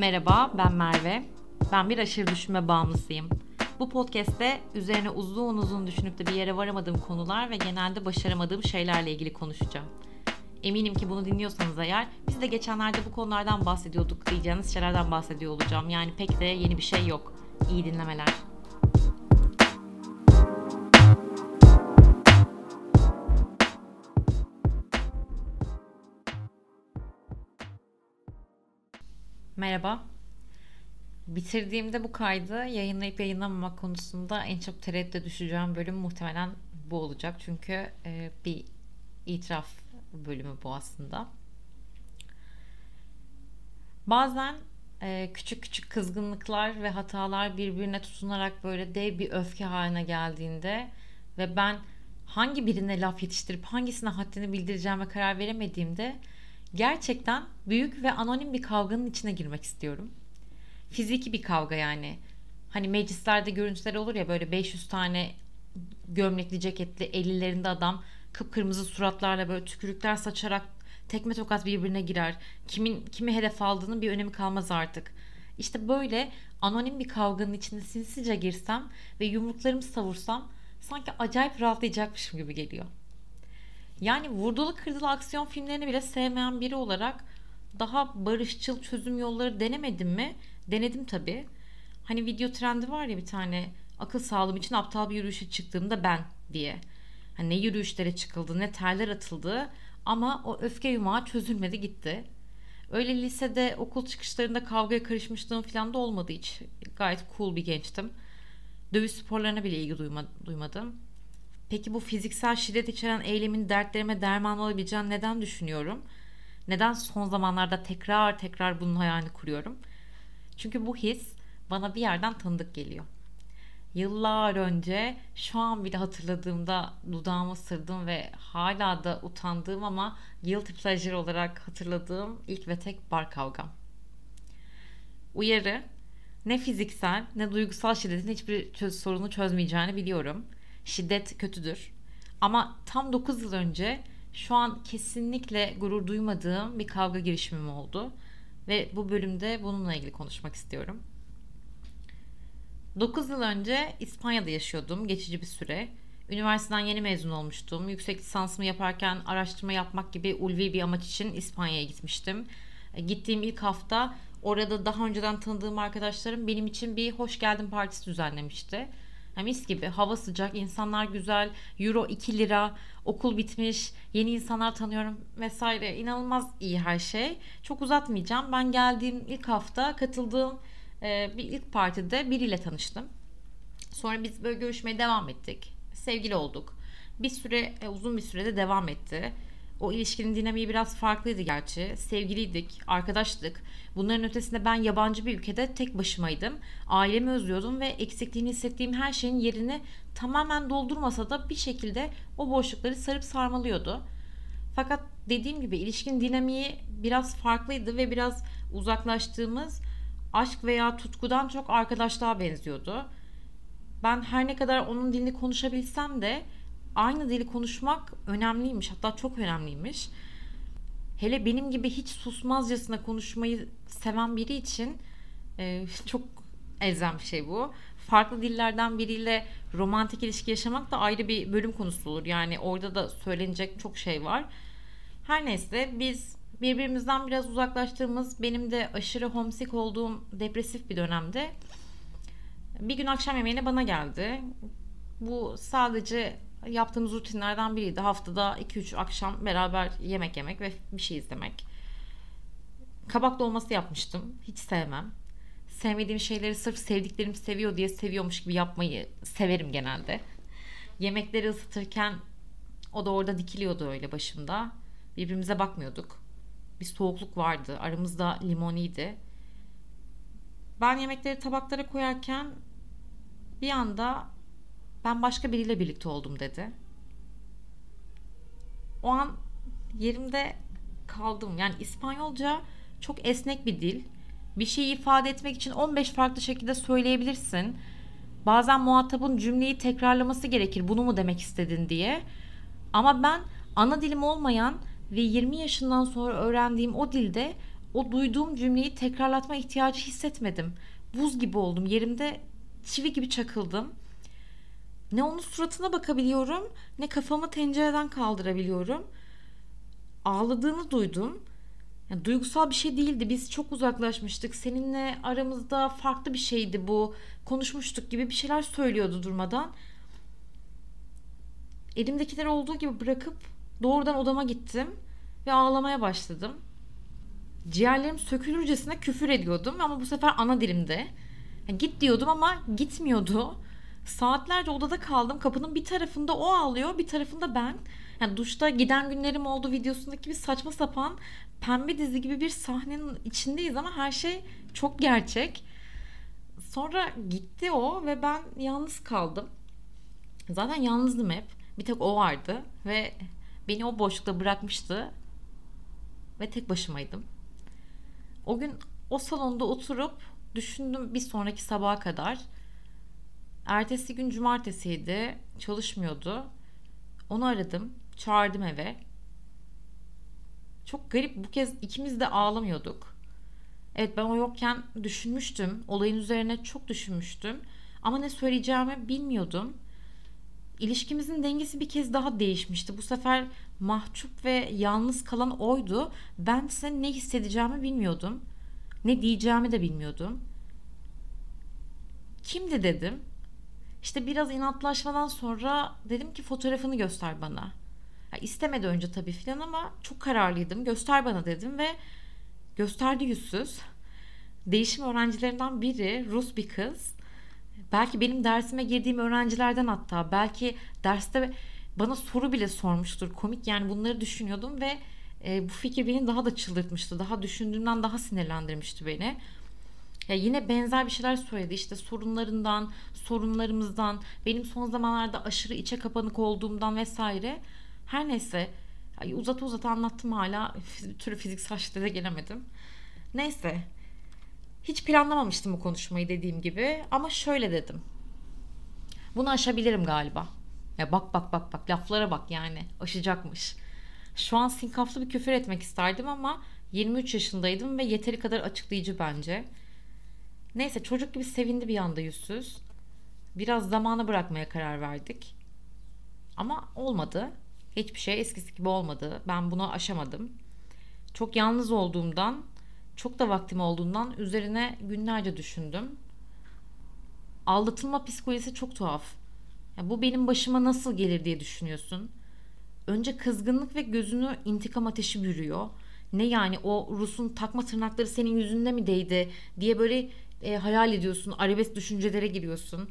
Merhaba, ben Merve. Ben bir aşırı düşünme bağımlısıyım. Bu podcast'te üzerine uzun uzun düşünüp de bir yere varamadığım konular ve genelde başaramadığım şeylerle ilgili konuşacağım. Eminim ki bunu dinliyorsanız eğer biz de geçenlerde bu konulardan bahsediyorduk diyeceğiniz şeylerden bahsediyor olacağım. Yani pek de yeni bir şey yok. İyi dinlemeler. Merhaba. Bitirdiğimde bu kaydı yayınlayıp yayınlamamak konusunda en çok tereddüte düşeceğim bölüm muhtemelen bu olacak. Çünkü e, bir itiraf bölümü bu aslında. Bazen e, küçük küçük kızgınlıklar ve hatalar birbirine tutunarak böyle dev bir öfke haline geldiğinde ve ben hangi birine laf yetiştirip hangisine haddini bildireceğime karar veremediğimde gerçekten büyük ve anonim bir kavganın içine girmek istiyorum. Fiziki bir kavga yani. Hani meclislerde görüntüler olur ya böyle 500 tane gömlekli ceketli ellilerinde adam kıpkırmızı suratlarla böyle tükürükler saçarak tekme tokat birbirine girer. Kimin kimi hedef aldığının bir önemi kalmaz artık. İşte böyle anonim bir kavganın içine sinsice girsem ve yumruklarımı savursam sanki acayip rahatlayacakmışım gibi geliyor. Yani vurdulu kırdılı aksiyon filmlerini bile sevmeyen biri olarak daha barışçıl çözüm yolları denemedim mi? Denedim tabii. Hani video trendi var ya bir tane akıl sağlığım için aptal bir yürüyüşe çıktığımda ben diye. Hani ne yürüyüşlere çıkıldı ne terler atıldı ama o öfke yumağı çözülmedi gitti. Öyle lisede okul çıkışlarında kavgaya karışmışlığım falan da olmadı hiç. Gayet cool bir gençtim. Dövüş sporlarına bile ilgi duyma, duymadım. Peki bu fiziksel şiddet içeren eylemin dertlerime derman olabileceğini neden düşünüyorum? Neden son zamanlarda tekrar tekrar bunun hayalini kuruyorum? Çünkü bu his bana bir yerden tanıdık geliyor. Yıllar önce şu an bile hatırladığımda dudağımı sırdım ve hala da utandığım ama guilty pleasure olarak hatırladığım ilk ve tek bar kavgam. Uyarı, ne fiziksel ne duygusal şiddetin hiçbir sorunu çözmeyeceğini biliyorum. Şiddet kötüdür. Ama tam 9 yıl önce şu an kesinlikle gurur duymadığım bir kavga girişimim oldu. Ve bu bölümde bununla ilgili konuşmak istiyorum. 9 yıl önce İspanya'da yaşıyordum geçici bir süre. Üniversiteden yeni mezun olmuştum. Yüksek lisansımı yaparken araştırma yapmak gibi ulvi bir amaç için İspanya'ya gitmiştim. E, gittiğim ilk hafta orada daha önceden tanıdığım arkadaşlarım benim için bir hoş geldin partisi düzenlemişti. Mis gibi hava sıcak, insanlar güzel, euro 2 lira, okul bitmiş, yeni insanlar tanıyorum vesaire. İnanılmaz iyi her şey. Çok uzatmayacağım. Ben geldiğim ilk hafta katıldığım e, bir ilk partide biriyle tanıştım. Sonra biz böyle görüşmeye devam ettik. Sevgili olduk. Bir süre, e, uzun bir sürede devam etti. O ilişkinin dinamiği biraz farklıydı gerçi. Sevgiliydik, arkadaştık. Bunların ötesinde ben yabancı bir ülkede tek başımaydım. Ailemi özlüyordum ve eksikliğini hissettiğim her şeyin yerini tamamen doldurmasa da bir şekilde o boşlukları sarıp sarmalıyordu. Fakat dediğim gibi ilişkin dinamiği biraz farklıydı ve biraz uzaklaştığımız aşk veya tutkudan çok arkadaşlığa benziyordu. Ben her ne kadar onun dilini konuşabilsem de aynı dili konuşmak önemliymiş. Hatta çok önemliymiş. Hele benim gibi hiç susmazcasına konuşmayı seven biri için e, çok elzem bir şey bu. Farklı dillerden biriyle romantik ilişki yaşamak da ayrı bir bölüm konusu olur. Yani orada da söylenecek çok şey var. Her neyse biz birbirimizden biraz uzaklaştığımız benim de aşırı homesick olduğum depresif bir dönemde bir gün akşam yemeğine bana geldi. Bu sadece yaptığımız rutinlerden biriydi. Haftada 2-3 akşam beraber yemek yemek ve bir şey izlemek. Kabak dolması yapmıştım. Hiç sevmem. Sevmediğim şeyleri sırf sevdiklerim seviyor diye seviyormuş gibi yapmayı severim genelde. Yemekleri ısıtırken o da orada dikiliyordu öyle başımda. Birbirimize bakmıyorduk. Bir soğukluk vardı. Aramızda limoniydi. Ben yemekleri tabaklara koyarken bir anda ben başka biriyle birlikte oldum dedi. O an yerimde kaldım. Yani İspanyolca çok esnek bir dil. Bir şeyi ifade etmek için 15 farklı şekilde söyleyebilirsin. Bazen muhatabın cümleyi tekrarlaması gerekir. Bunu mu demek istedin diye. Ama ben ana dilim olmayan ve 20 yaşından sonra öğrendiğim o dilde o duyduğum cümleyi tekrarlatma ihtiyacı hissetmedim. Buz gibi oldum. Yerimde çivi gibi çakıldım. Ne onun suratına bakabiliyorum ne kafamı tencereden kaldırabiliyorum. Ağladığını duydum. Yani duygusal bir şey değildi. Biz çok uzaklaşmıştık. Seninle aramızda farklı bir şeydi bu. Konuşmuştuk gibi bir şeyler söylüyordu durmadan. Elimdekileri olduğu gibi bırakıp doğrudan odama gittim ve ağlamaya başladım. Ciğerlerim sökülürcesine küfür ediyordum ama bu sefer ana dilimde. Yani git diyordum ama gitmiyordu. Saatlerce odada kaldım. Kapının bir tarafında o ağlıyor, bir tarafında ben. Yani duşta giden günlerim oldu videosundaki bir saçma sapan pembe dizi gibi bir sahnenin içindeyiz ama her şey çok gerçek. Sonra gitti o ve ben yalnız kaldım. Zaten yalnızdım hep. Bir tek o vardı ve beni o boşlukta bırakmıştı ve tek başımaydım. O gün o salonda oturup düşündüm bir sonraki sabaha kadar. Ertesi gün cumartesiydi. Çalışmıyordu. Onu aradım. Çağırdım eve. Çok garip bu kez ikimiz de ağlamıyorduk. Evet ben o yokken düşünmüştüm. Olayın üzerine çok düşünmüştüm. Ama ne söyleyeceğimi bilmiyordum. İlişkimizin dengesi bir kez daha değişmişti. Bu sefer mahcup ve yalnız kalan oydu. Ben size ne hissedeceğimi bilmiyordum. Ne diyeceğimi de bilmiyordum. Kimdi dedim. İşte biraz inatlaşmadan sonra dedim ki fotoğrafını göster bana. Ya istemedi önce tabii filan ama çok kararlıydım. Göster bana dedim ve gösterdi yüzsüz. Değişim öğrencilerinden biri Rus bir kız. Belki benim dersime girdiğim öğrencilerden hatta belki derste bana soru bile sormuştur. Komik yani bunları düşünüyordum ve e, bu fikir beni daha da çıldırtmıştı. Daha düşündüğümden daha sinirlendirmişti beni. Ya yine benzer bir şeyler söyledi işte sorunlarından, sorunlarımızdan, benim son zamanlarda aşırı içe kapanık olduğumdan vesaire. Her neyse uzat uzat anlattım hala bir türlü fiziksel şiddete gelemedim. Neyse hiç planlamamıştım bu konuşmayı dediğim gibi ama şöyle dedim. Bunu aşabilirim galiba. Ya bak bak bak bak laflara bak yani aşacakmış. Şu an sinkaflı bir küfür etmek isterdim ama 23 yaşındaydım ve yeteri kadar açıklayıcı bence. Neyse çocuk gibi sevindi bir anda yüzsüz. Biraz zamana bırakmaya karar verdik. Ama olmadı. Hiçbir şey eskisi gibi olmadı. Ben bunu aşamadım. Çok yalnız olduğumdan, çok da vaktim olduğundan üzerine günlerce düşündüm. Aldatılma psikolojisi çok tuhaf. Ya bu benim başıma nasıl gelir diye düşünüyorsun. Önce kızgınlık ve gözünü intikam ateşi bürüyor. Ne yani o Rus'un takma tırnakları senin yüzünde mi değdi diye böyle e, hayal ediyorsun. Arabesk düşüncelere giriyorsun.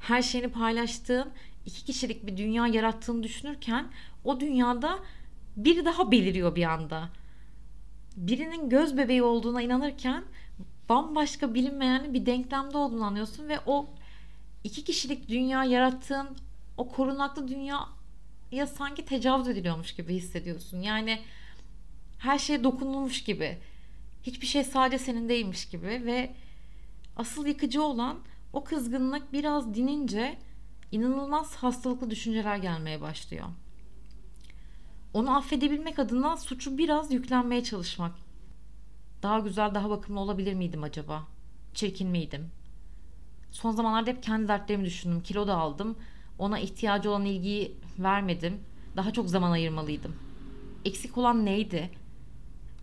Her şeyini paylaştığın iki kişilik bir dünya yarattığını düşünürken o dünyada biri daha beliriyor bir anda. Birinin göz bebeği olduğuna inanırken bambaşka bilinmeyen bir denklemde olduğunu anlıyorsun ve o iki kişilik dünya yarattığın o korunaklı dünya ya sanki tecavüz ediliyormuş gibi hissediyorsun. Yani her şey dokunulmuş gibi. Hiçbir şey sadece senin değilmiş gibi ve asıl yıkıcı olan o kızgınlık biraz dinince inanılmaz hastalıklı düşünceler gelmeye başlıyor. Onu affedebilmek adına suçu biraz yüklenmeye çalışmak. Daha güzel, daha bakımlı olabilir miydim acaba? Çirkin miydim? Son zamanlarda hep kendi dertlerimi düşündüm. Kilo da aldım. Ona ihtiyacı olan ilgiyi vermedim. Daha çok zaman ayırmalıydım. Eksik olan neydi?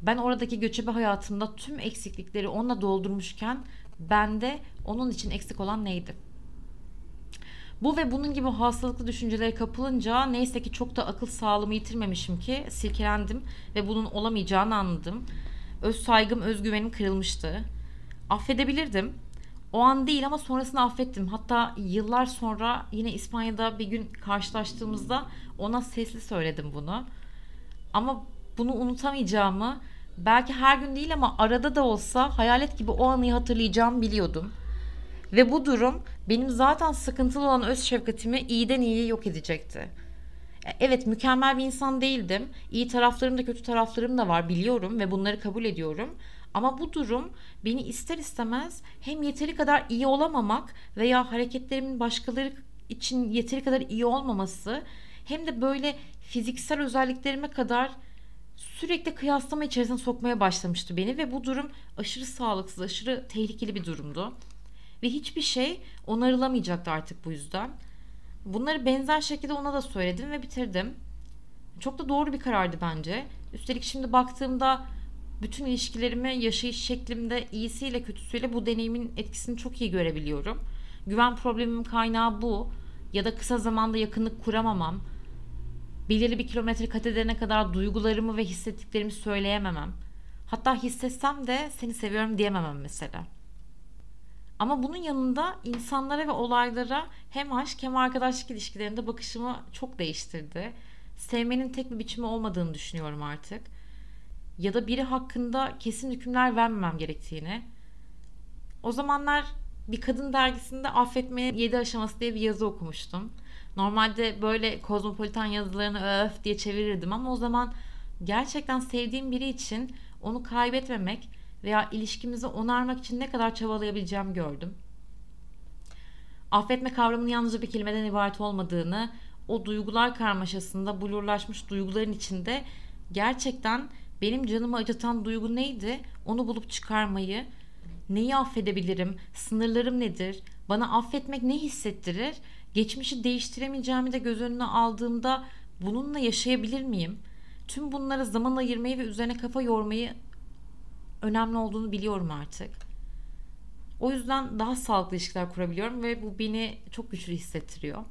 Ben oradaki göçebe hayatımda tüm eksiklikleri onunla doldurmuşken bende onun için eksik olan neydi? Bu ve bunun gibi hastalıklı düşüncelere kapılınca neyse ki çok da akıl sağlığımı yitirmemişim ki silkelendim ve bunun olamayacağını anladım. Öz saygım, özgüvenim kırılmıştı. Affedebilirdim. O an değil ama sonrasını affettim. Hatta yıllar sonra yine İspanya'da bir gün karşılaştığımızda ona sesli söyledim bunu. Ama bunu unutamayacağımı belki her gün değil ama arada da olsa hayalet gibi o anıyı hatırlayacağımı biliyordum. Ve bu durum benim zaten sıkıntılı olan öz şefkatimi iyiden iyiye yok edecekti. E, evet mükemmel bir insan değildim. İyi taraflarım da kötü taraflarım da var biliyorum ve bunları kabul ediyorum. Ama bu durum beni ister istemez hem yeteri kadar iyi olamamak veya hareketlerimin başkaları için yeteri kadar iyi olmaması hem de böyle fiziksel özelliklerime kadar sürekli kıyaslama içerisine sokmaya başlamıştı beni ve bu durum aşırı sağlıksız, aşırı tehlikeli bir durumdu. Ve hiçbir şey onarılamayacaktı artık bu yüzden. Bunları benzer şekilde ona da söyledim ve bitirdim. Çok da doğru bir karardı bence. Üstelik şimdi baktığımda bütün ilişkilerimi yaşayış şeklimde iyisiyle kötüsüyle bu deneyimin etkisini çok iyi görebiliyorum. Güven problemimin kaynağı bu ya da kısa zamanda yakınlık kuramamam, belirli bir kilometre kat edene kadar duygularımı ve hissettiklerimi söyleyememem. Hatta hissetsem de seni seviyorum diyememem mesela. Ama bunun yanında insanlara ve olaylara hem aşk hem arkadaşlık ilişkilerinde bakışımı çok değiştirdi. Sevmenin tek bir biçimi olmadığını düşünüyorum artık. Ya da biri hakkında kesin hükümler vermemem gerektiğini. O zamanlar bir kadın dergisinde affetmeye 7 aşaması diye bir yazı okumuştum. Normalde böyle kozmopolitan yazılarını öf diye çevirirdim ama o zaman gerçekten sevdiğim biri için onu kaybetmemek veya ilişkimizi onarmak için ne kadar çabalayabileceğimi gördüm. Affetme kavramının yalnızca bir kelimeden ibaret olmadığını, o duygular karmaşasında blurlaşmış duyguların içinde gerçekten benim canımı acıtan duygu neydi? Onu bulup çıkarmayı, neyi affedebilirim, sınırlarım nedir, bana affetmek ne hissettirir, geçmişi değiştiremeyeceğimi de göz önüne aldığımda bununla yaşayabilir miyim? Tüm bunlara zaman ayırmayı ve üzerine kafa yormayı önemli olduğunu biliyorum artık. O yüzden daha sağlıklı ilişkiler kurabiliyorum ve bu beni çok güçlü hissettiriyor.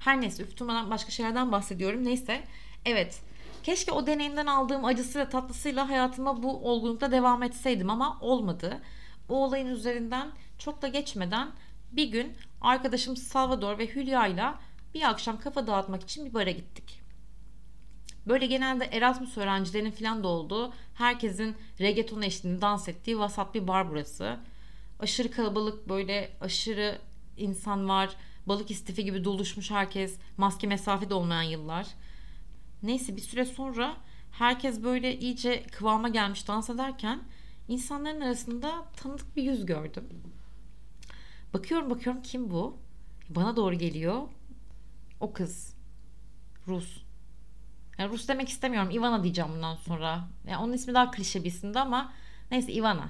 Her neyse üftürmeden başka şeylerden bahsediyorum. Neyse evet keşke o deneyimden aldığım acısıyla tatlısıyla hayatıma bu olgunlukta devam etseydim ama olmadı. O olayın üzerinden çok da geçmeden bir gün arkadaşım Salvador ve Hülya ile bir akşam kafa dağıtmak için bir bara gittik. Böyle genelde Erasmus öğrencilerinin falan da olduğu, herkesin reggaeton eşliğinde dans ettiği vasat bir bar burası. Aşırı kalabalık böyle aşırı insan var. Balık istifi gibi doluşmuş herkes. Maske mesafe de olmayan yıllar. Neyse bir süre sonra herkes böyle iyice kıvama gelmiş dans ederken insanların arasında tanıdık bir yüz gördüm. Bakıyorum bakıyorum kim bu? Bana doğru geliyor. O kız. Rus. Yani Rus demek istemiyorum. Ivana diyeceğim bundan sonra. Yani onun ismi daha klişe bir isimdi ama neyse Ivana.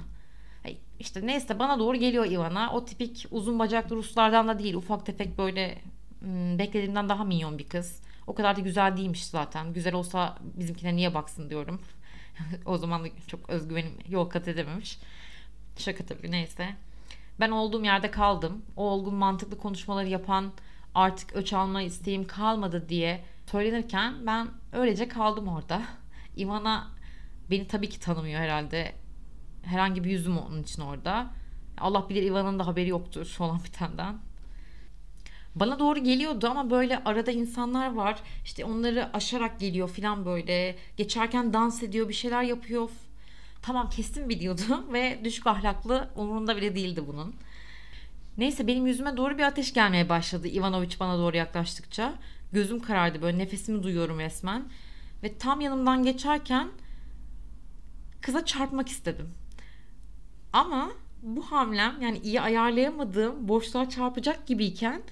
İşte neyse bana doğru geliyor Ivana. O tipik uzun bacaklı Ruslardan da değil. Ufak tefek böyle hmm, beklediğimden daha minyon bir kız. O kadar da güzel değilmiş zaten. Güzel olsa bizimkine niye baksın diyorum. o zaman da çok özgüvenim yol kat edememiş. Şaka tabii neyse. Ben olduğum yerde kaldım. O olgun mantıklı konuşmaları yapan artık öç alma isteğim kalmadı diye söylenirken ben öylece kaldım orada. Ivana beni tabii ki tanımıyor herhalde. Herhangi bir yüzüm onun için orada. Allah bilir Ivan'ın da haberi yoktur olan bitenden. Bana doğru geliyordu ama böyle arada insanlar var. İşte onları aşarak geliyor falan böyle. Geçerken dans ediyor, bir şeyler yapıyor. Tamam kesin biliyordu ve düşük ahlaklı umurunda bile değildi bunun. Neyse benim yüzüme doğru bir ateş gelmeye başladı Ivanoviç bana doğru yaklaştıkça. Gözüm karardı böyle nefesimi duyuyorum resmen. Ve tam yanımdan geçerken kıza çarpmak istedim. Ama bu hamlem yani iyi ayarlayamadığım boşluğa çarpacak gibiyken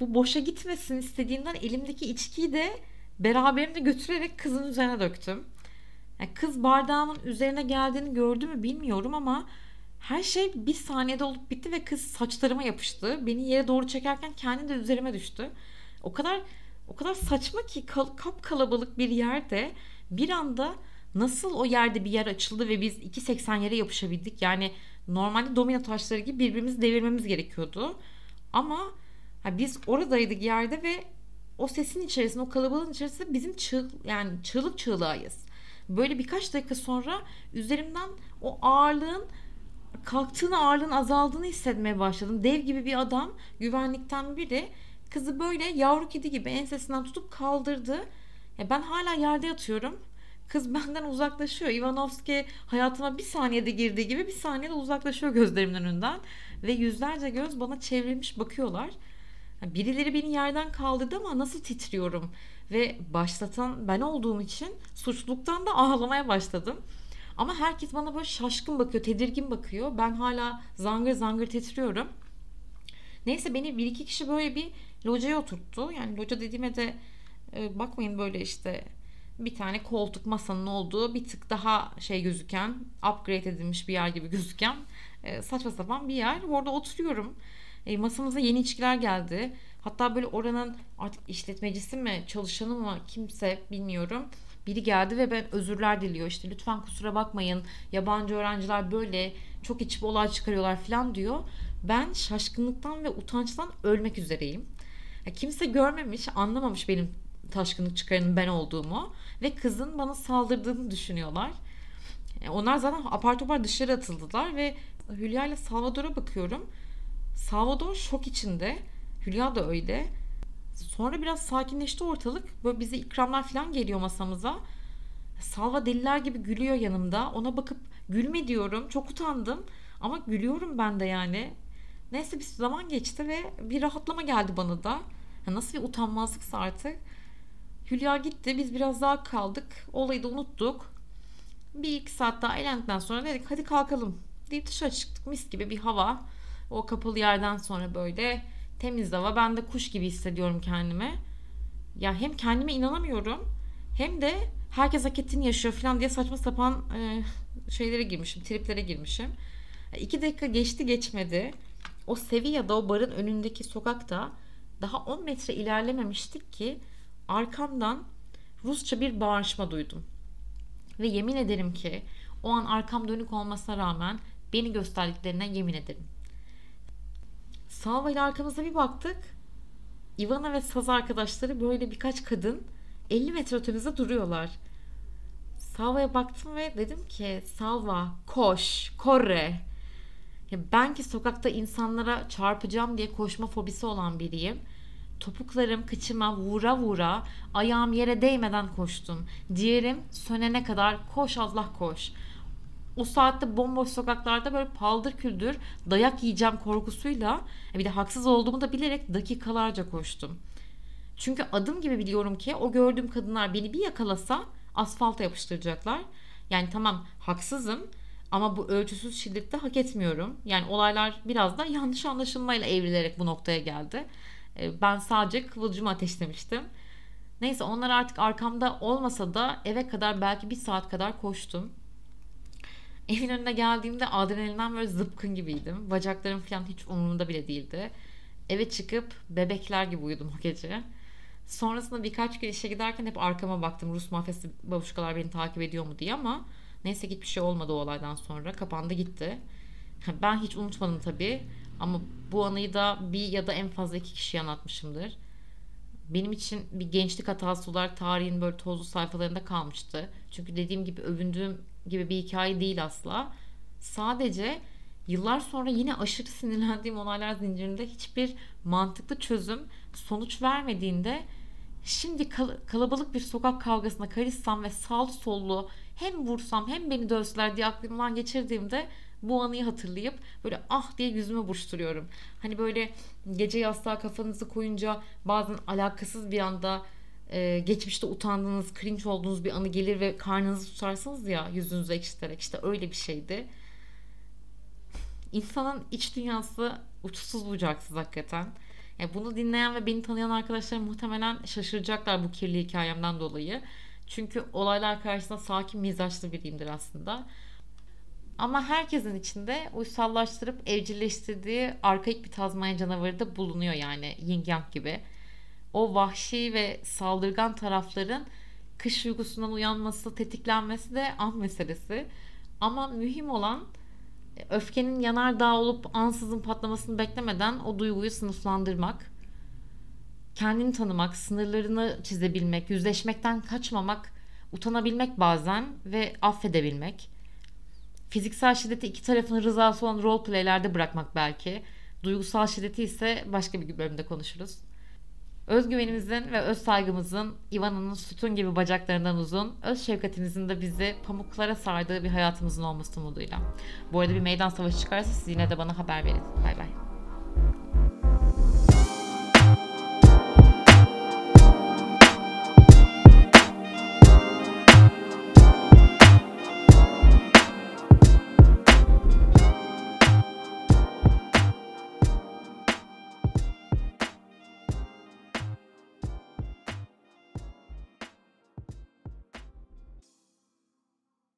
bu boşa gitmesin istediğimden elimdeki içkiyi de beraberimde götürerek kızın üzerine döktüm. Yani kız bardağımın üzerine geldiğini gördü mü bilmiyorum ama her şey bir saniyede olup bitti ve kız saçlarıma yapıştı. Beni yere doğru çekerken kendi de üzerime düştü. O kadar o kadar saçma ki kal, kap kalabalık bir yerde bir anda nasıl o yerde bir yer açıldı ve biz 2.80 yere yapışabildik. Yani normalde domino taşları gibi birbirimizi devirmemiz gerekiyordu. Ama ha, biz oradaydık yerde ve o sesin içerisinde, o kalabalığın içerisinde bizim çığ, yani çığlık çığlığıyız. Böyle birkaç dakika sonra üzerimden o ağırlığın kalktığını ağırlığın azaldığını hissetmeye başladım. Dev gibi bir adam güvenlikten biri kızı böyle yavru kedi gibi ensesinden tutup kaldırdı. Ya ben hala yerde yatıyorum. Kız benden uzaklaşıyor. Ivanovski hayatıma bir saniyede girdiği gibi bir saniyede uzaklaşıyor gözlerimin önünden. Ve yüzlerce göz bana çevrilmiş bakıyorlar. Birileri beni yerden kaldırdı ama nasıl titriyorum. Ve başlatan ben olduğum için suçluluktan da ağlamaya başladım. Ama herkes bana böyle şaşkın bakıyor, tedirgin bakıyor. Ben hala zangır zangır titriyorum. Neyse beni bir iki kişi böyle bir locaya oturttu. Yani loca dediğime de e, bakmayın böyle işte bir tane koltuk masanın olduğu bir tık daha şey gözüken upgrade edilmiş bir yer gibi gözüken e, saçma sapan bir yer. Orada oturuyorum. E, masamıza yeni içkiler geldi. Hatta böyle oranın artık işletmecisi mi çalışanı mı kimse bilmiyorum. Biri geldi ve ben özürler diliyor. İşte lütfen kusura bakmayın yabancı öğrenciler böyle çok içip olay çıkarıyorlar falan diyor. Ben şaşkınlıktan ve utançtan ölmek üzereyim. Ya kimse görmemiş, anlamamış benim taşkınlık çıkaranın ben olduğumu ve kızın bana saldırdığını düşünüyorlar. E, onlar zaten apar topar dışarı atıldılar ve Hülya ile Salvador'a bakıyorum. Salvador şok içinde. Hülya da öyle. Sonra biraz sakinleşti ortalık. Böyle bize ikramlar falan geliyor masamıza. Salva deliler gibi gülüyor yanımda. Ona bakıp gülme diyorum. Çok utandım. Ama gülüyorum ben de yani. Neyse bir zaman geçti ve bir rahatlama geldi bana da. Ya nasıl bir utanmazlıksa artık. Hülya gitti. Biz biraz daha kaldık. Olayı da unuttuk. Bir iki saat daha eğlendikten sonra dedik hadi kalkalım deyip dışarı çıktık. Mis gibi bir hava. O kapalı yerden sonra böyle temiz hava. Ben de kuş gibi hissediyorum kendimi. Ya hem kendime inanamıyorum hem de herkes hak ettiğini yaşıyor falan diye saçma sapan e, şeylere girmişim, triplere girmişim. İki dakika geçti geçmedi. O Sevilla'da o barın önündeki sokakta daha 10 metre ilerlememiştik ki arkamdan Rusça bir bağırışma duydum. Ve yemin ederim ki o an arkam dönük olmasına rağmen beni gösterdiklerine yemin ederim. Salva ile arkamıza bir baktık. Ivana ve saz arkadaşları böyle birkaç kadın 50 metre ötemizde duruyorlar. Salva'ya baktım ve dedim ki Salva koş, korre. Ya ben ki sokakta insanlara çarpacağım diye koşma fobisi olan biriyim. Topuklarım kıçıma vura vura ayağım yere değmeden koştum. Ciğerim sönene kadar koş Allah koş o saatte bomboş sokaklarda böyle paldır küldür dayak yiyeceğim korkusuyla bir de haksız olduğumu da bilerek dakikalarca koştum. Çünkü adım gibi biliyorum ki o gördüğüm kadınlar beni bir yakalasa asfalta yapıştıracaklar. Yani tamam haksızım ama bu ölçüsüz şiddette hak etmiyorum. Yani olaylar biraz da yanlış anlaşılmayla evrilerek bu noktaya geldi. Ee, ben sadece kıvılcımı ateşlemiştim. Neyse onlar artık arkamda olmasa da eve kadar belki bir saat kadar koştum. Evin önüne geldiğimde adrenalinden böyle zıpkın gibiydim. Bacaklarım falan hiç umurumda bile değildi. Eve çıkıp bebekler gibi uyudum o gece. Sonrasında birkaç gün işe giderken hep arkama baktım. Rus mafyası babuşkalar beni takip ediyor mu diye ama neyse ki hiçbir şey olmadı o olaydan sonra. Kapandı gitti. Ben hiç unutmadım tabii. Ama bu anıyı da bir ya da en fazla iki kişiye anlatmışımdır. Benim için bir gençlik hatası olarak tarihin böyle tozlu sayfalarında kalmıştı. Çünkü dediğim gibi övündüğüm gibi bir hikaye değil asla. Sadece yıllar sonra yine aşırı sinirlendiğim olaylar zincirinde hiçbir mantıklı çözüm sonuç vermediğinde şimdi kal- kalabalık bir sokak kavgasına karışsam ve sağ sollu hem vursam hem beni dövseler diye aklımdan geçirdiğimde bu anıyı hatırlayıp böyle ah diye yüzüme buruşturuyorum. Hani böyle gece yastığa kafanızı koyunca bazen alakasız bir anda e, geçmişte utandığınız, cringe olduğunuz bir anı gelir ve karnınızı tutarsınız ya yüzünüzü ekşiterek işte öyle bir şeydi. İnsanın iç dünyası uçsuz bucaksız hakikaten. Yani bunu dinleyen ve beni tanıyan arkadaşlarım muhtemelen şaşıracaklar bu kirli hikayemden dolayı. Çünkü olaylar karşısında sakin mizaçlı biriyimdir aslında. Ama herkesin içinde uysallaştırıp evcilleştirdiği arkaik bir Tazmanya canavarı da bulunuyor yani yin yang gibi o vahşi ve saldırgan tarafların kış uykusundan uyanması, tetiklenmesi de an meselesi. Ama mühim olan e, öfkenin yanardağ olup ansızın patlamasını beklemeden o duyguyu sınıflandırmak. Kendini tanımak, sınırlarını çizebilmek, yüzleşmekten kaçmamak, utanabilmek bazen ve affedebilmek. Fiziksel şiddeti iki tarafın rızası olan role play'lerde bırakmak belki. Duygusal şiddeti ise başka bir bölümde konuşuruz. Özgüvenimizin ve öz saygımızın Ivana'nın sütun gibi bacaklarından uzun, öz şefkatimizin de bizi pamuklara sardığı bir hayatımızın olması umuduyla. Bu arada bir meydan savaşı çıkarsa siz yine de bana haber verin. Bay bay.